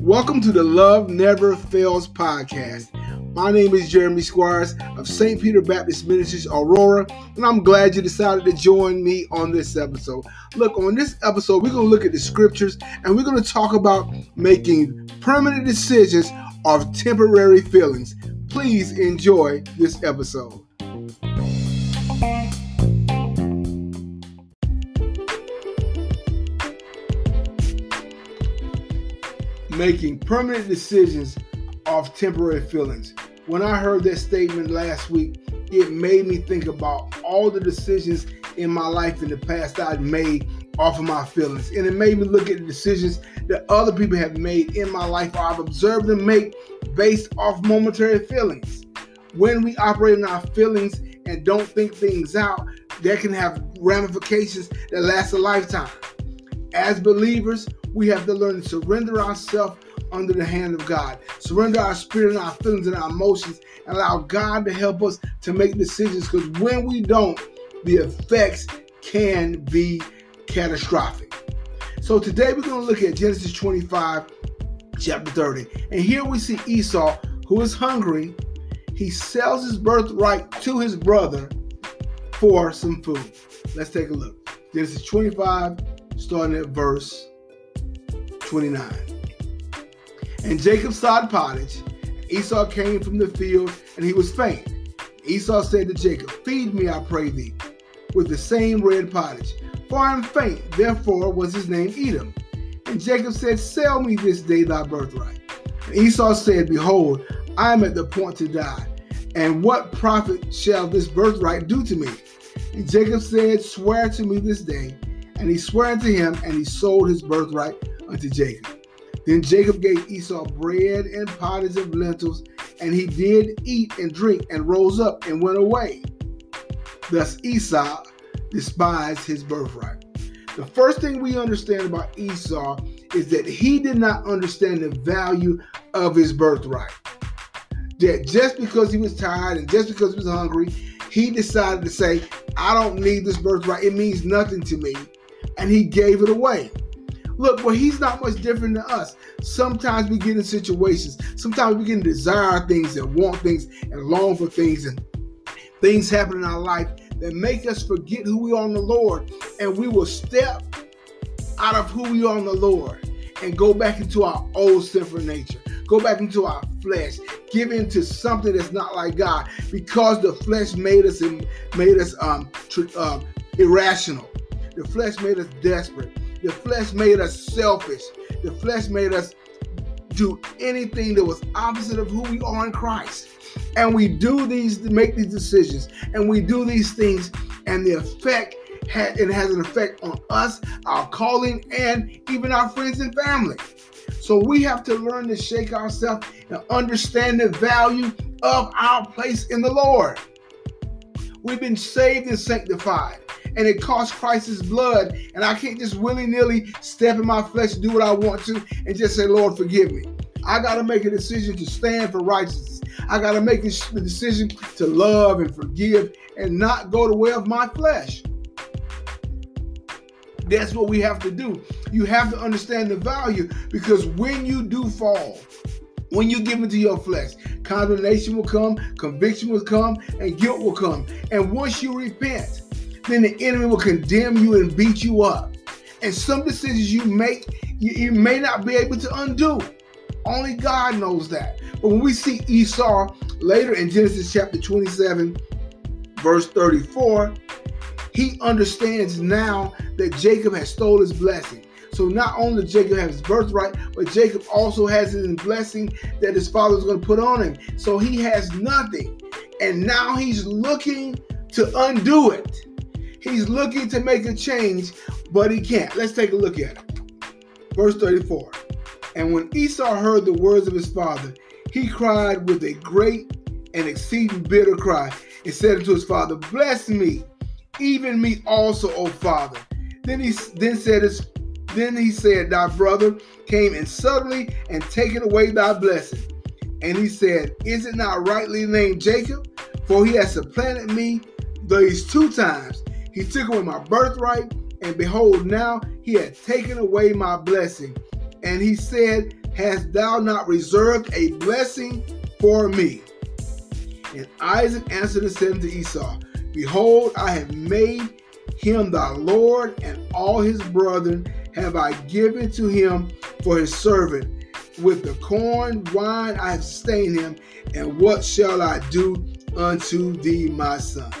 Welcome to the Love Never Fails podcast. My name is Jeremy Squires of St. Peter Baptist Ministries, Aurora, and I'm glad you decided to join me on this episode. Look, on this episode, we're going to look at the scriptures and we're going to talk about making permanent decisions of temporary feelings. Please enjoy this episode. Making permanent decisions off temporary feelings. When I heard that statement last week, it made me think about all the decisions in my life in the past I'd made off of my feelings. And it made me look at the decisions that other people have made in my life or I've observed them make based off momentary feelings. When we operate in our feelings and don't think things out, that can have ramifications that last a lifetime. As believers, we have to learn to surrender ourselves under the hand of God. Surrender our spirit and our feelings and our emotions and allow God to help us to make decisions because when we don't, the effects can be catastrophic. So today we're going to look at Genesis 25, chapter 30. And here we see Esau, who is hungry. He sells his birthright to his brother for some food. Let's take a look. Genesis 25, starting at verse 29. And Jacob sowed pottage. Esau came from the field, and he was faint. Esau said to Jacob, Feed me, I pray thee, with the same red pottage. For I am faint. Therefore was his name Edom. And Jacob said, Sell me this day thy birthright. And Esau said, Behold, I am at the point to die. And what profit shall this birthright do to me? And Jacob said, Swear to me this day. And he swore unto him, and he sold his birthright unto Jacob. Then Jacob gave Esau bread and pottage of lentils, and he did eat and drink, and rose up and went away. Thus Esau despised his birthright. The first thing we understand about Esau is that he did not understand the value of his birthright. That just because he was tired and just because he was hungry, he decided to say, I don't need this birthright. It means nothing to me. And he gave it away. Look, well, he's not much different than us. Sometimes we get in situations, sometimes we can desire things and want things and long for things, and things happen in our life that make us forget who we are in the Lord, and we will step out of who we are in the Lord and go back into our old sinful nature, go back into our flesh, give into something that's not like God, because the flesh made us and made us um, tr- uh, irrational. The flesh made us desperate. The flesh made us selfish. The flesh made us do anything that was opposite of who we are in Christ. And we do these, make these decisions, and we do these things, and the effect had, it has an effect on us, our calling, and even our friends and family. So we have to learn to shake ourselves and understand the value of our place in the Lord. We've been saved and sanctified and it costs Christ's blood. And I can't just willy nilly step in my flesh do what I want to and just say, Lord, forgive me. I got to make a decision to stand for righteousness. I got to make the decision to love and forgive and not go the way of my flesh. That's what we have to do. You have to understand the value because when you do fall, when you give into your flesh, condemnation will come, conviction will come, and guilt will come. And once you repent, then the enemy will condemn you and beat you up. And some decisions you make, you, you may not be able to undo. Only God knows that. But when we see Esau later in Genesis chapter 27, verse 34, he understands now that Jacob has stole his blessing. So not only does Jacob have his birthright, but Jacob also has his blessing that his father is going to put on him. So he has nothing. And now he's looking to undo it. He's looking to make a change, but he can't. Let's take a look at it. Verse 34. And when Esau heard the words of his father, he cried with a great and exceeding bitter cry and said unto his father, Bless me, even me also, O father. Then he then said his then he said, Thy brother came and suddenly and taken away thy blessing. And he said, Is it not rightly named Jacob? For he has supplanted me these two times. He took away my birthright and behold, now he had taken away my blessing. And he said, Hast thou not reserved a blessing for me? And Isaac answered and said unto Esau, Behold, I have made him thy Lord, and all his brethren have I given to him for his servant. With the corn, wine I have stained him, and what shall I do unto thee, my son?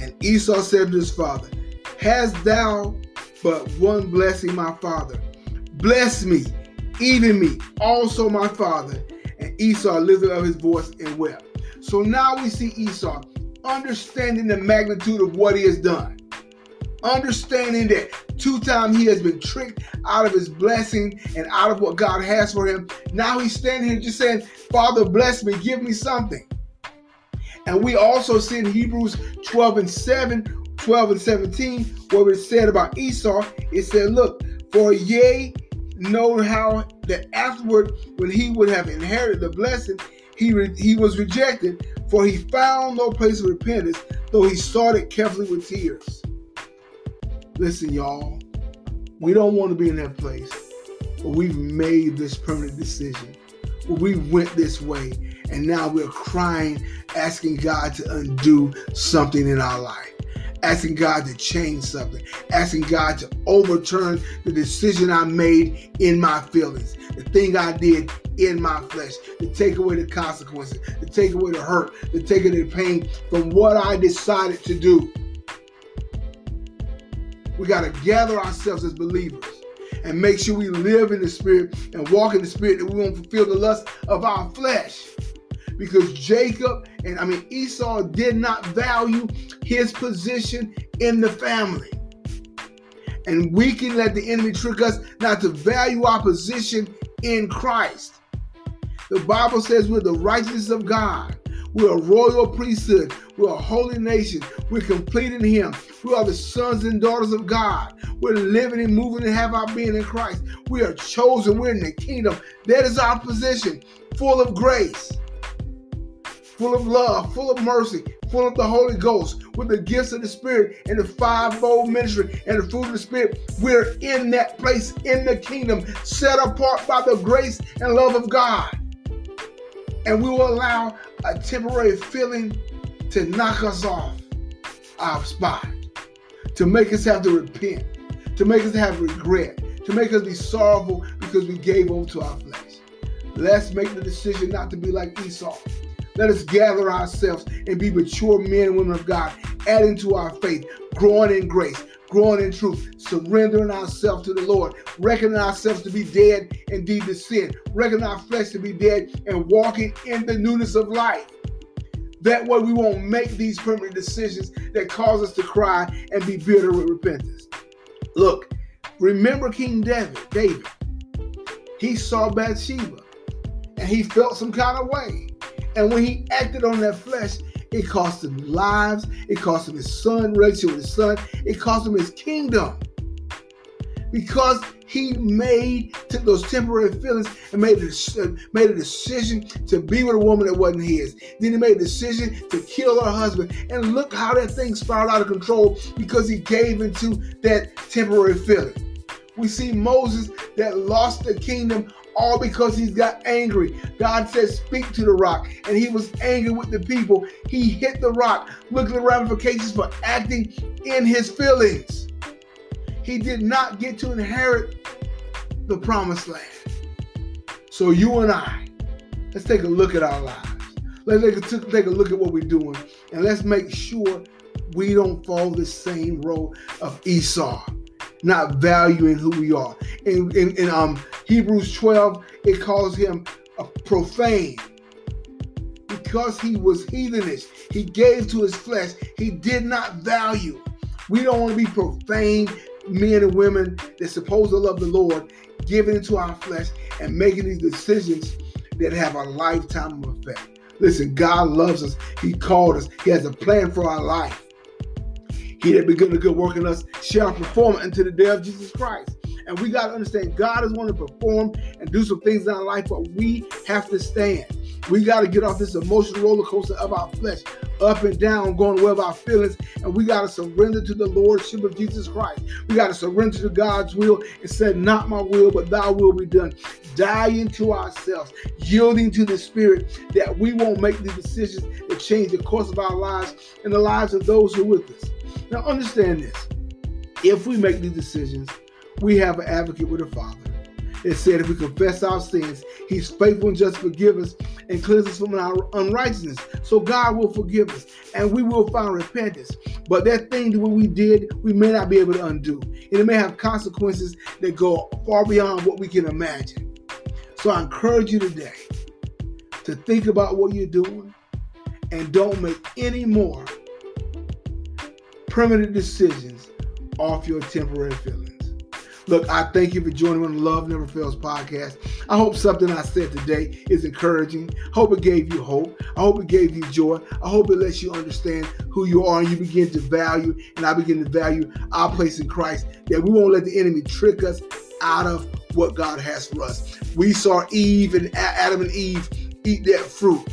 And Esau said to his father, Hast thou but one blessing, my father? Bless me, even me, also my father. And Esau lifted up his voice and wept. So now we see Esau understanding the magnitude of what he has done. Understanding that two times he has been tricked out of his blessing and out of what God has for him. Now he's standing here just saying, Father, bless me, give me something. And we also see in Hebrews 12 and 7, 12 and 17, where it said about Esau, it said, Look, for yea, know how that afterward, when he would have inherited the blessing, he, re- he was rejected, for he found no place of repentance, though he sought it carefully with tears. Listen, y'all, we don't want to be in that place, but we've made this permanent decision. We went this way, and now we're crying, asking God to undo something in our life asking God to change something, asking God to overturn the decision I made in my feelings, the thing I did in my flesh, to take away the consequences, to take away the hurt, to take away the pain from what I decided to do. We got to gather ourselves as believers and make sure we live in the spirit and walk in the spirit that we won't fulfill the lust of our flesh because Jacob and I mean Esau did not value his position in the family. And we can let the enemy trick us not to value our position in Christ. The Bible says we're the righteousness of God. We're a royal priesthood. We're a holy nation. We're complete in Him. We are the sons and daughters of God. We're living and moving and have our being in Christ. We are chosen. We're in the kingdom. That is our position, full of grace full of love, full of mercy, full of the Holy Ghost, with the gifts of the Spirit and the fivefold ministry and the fruit of the Spirit. We're in that place in the kingdom, set apart by the grace and love of God. And we will allow a temporary feeling to knock us off our spot, to make us have to repent, to make us have regret, to make us be sorrowful because we gave over to our flesh. Let's make the decision not to be like Esau let us gather ourselves and be mature men and women of God, adding to our faith, growing in grace, growing in truth, surrendering ourselves to the Lord, reckoning ourselves to be dead indeed to sin, reckoning our flesh to be dead and walking in the newness of life. That way we won't make these permanent decisions that cause us to cry and be bitter with repentance. Look, remember King David, David. He saw Bathsheba and he felt some kind of way. And when he acted on that flesh, it cost him lives. It cost him his son, with his son. It cost him his kingdom. Because he made took those temporary feelings and made a, uh, made a decision to be with a woman that wasn't his. Then he made a decision to kill her husband. And look how that thing spiraled out of control because he gave into that temporary feeling. We see Moses that lost the kingdom all because he's got angry. God says, Speak to the rock. And he was angry with the people. He hit the rock. Look at the ramifications for acting in his feelings. He did not get to inherit the promised land. So, you and I, let's take a look at our lives. Let's take a look at what we're doing. And let's make sure we don't follow the same road of Esau not valuing who we are. In, in, in um, Hebrews 12, it calls him a profane because he was heathenish. He gave to his flesh. He did not value. We don't want to be profane men and women that supposed to love the Lord, giving into our flesh and making these decisions that have a lifetime effect. Listen, God loves us. He called us. He has a plan for our life. He that begun a good work in us shall perform until the day of Jesus Christ. And we got to understand God is going to perform and do some things in our life, but we have to stand. We got to get off this emotional roller coaster of our flesh, up and down, going with our feelings, and we got to surrender to the Lordship of Jesus Christ. We got to surrender to God's will and say, Not my will, but thy will be done. Dying to ourselves, yielding to the Spirit, that we won't make the decisions that change the course of our lives and the lives of those who are with us. Now, understand this if we make these decisions, we have an advocate with the Father. It said if we confess our sins, He's faithful and just forgive us and cleanse us from our unrighteousness. So God will forgive us and we will find repentance. But that thing that we did, we may not be able to undo. And it may have consequences that go far beyond what we can imagine. So I encourage you today to think about what you're doing and don't make any more permanent decisions off your temporary feelings. Look, I thank you for joining me on the Love Never Fails podcast. I hope something I said today is encouraging. Hope it gave you hope. I hope it gave you joy. I hope it lets you understand who you are and you begin to value, and I begin to value our place in Christ, that we won't let the enemy trick us out of what God has for us. We saw Eve and Adam and Eve eat that fruit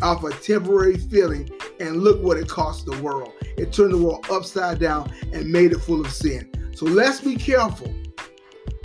off a temporary feeling, and look what it cost the world. It turned the world upside down and made it full of sin. So let's be careful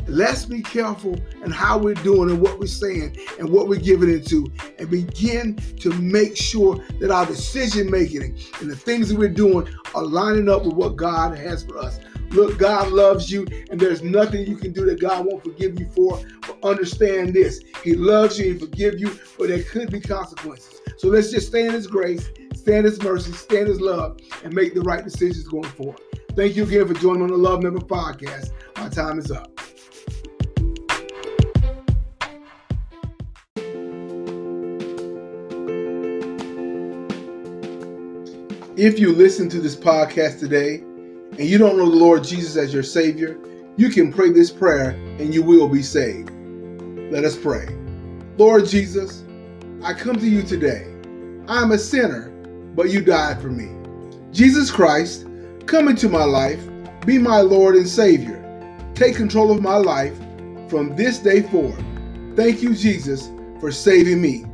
Let's be careful in how we're doing and what we're saying and what we're giving into, and begin to make sure that our decision making and the things that we're doing are lining up with what God has for us. Look, God loves you, and there's nothing you can do that God won't forgive you for. But understand this He loves you He forgive you, but there could be consequences. So let's just stay in His grace, stand in His mercy, stand in His love, and make the right decisions going forward. Thank you again for joining on the Love Never podcast. My time is up. If you listen to this podcast today and you don't know the Lord Jesus as your Savior, you can pray this prayer and you will be saved. Let us pray. Lord Jesus, I come to you today. I am a sinner, but you died for me. Jesus Christ, come into my life, be my Lord and Savior. Take control of my life from this day forward. Thank you, Jesus, for saving me.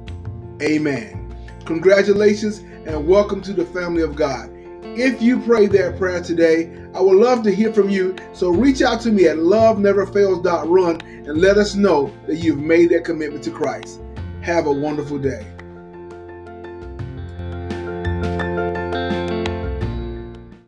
Amen. Congratulations and welcome to the family of God. If you prayed that prayer today, I would love to hear from you. So reach out to me at loveneverfails.run and let us know that you've made that commitment to Christ. Have a wonderful day.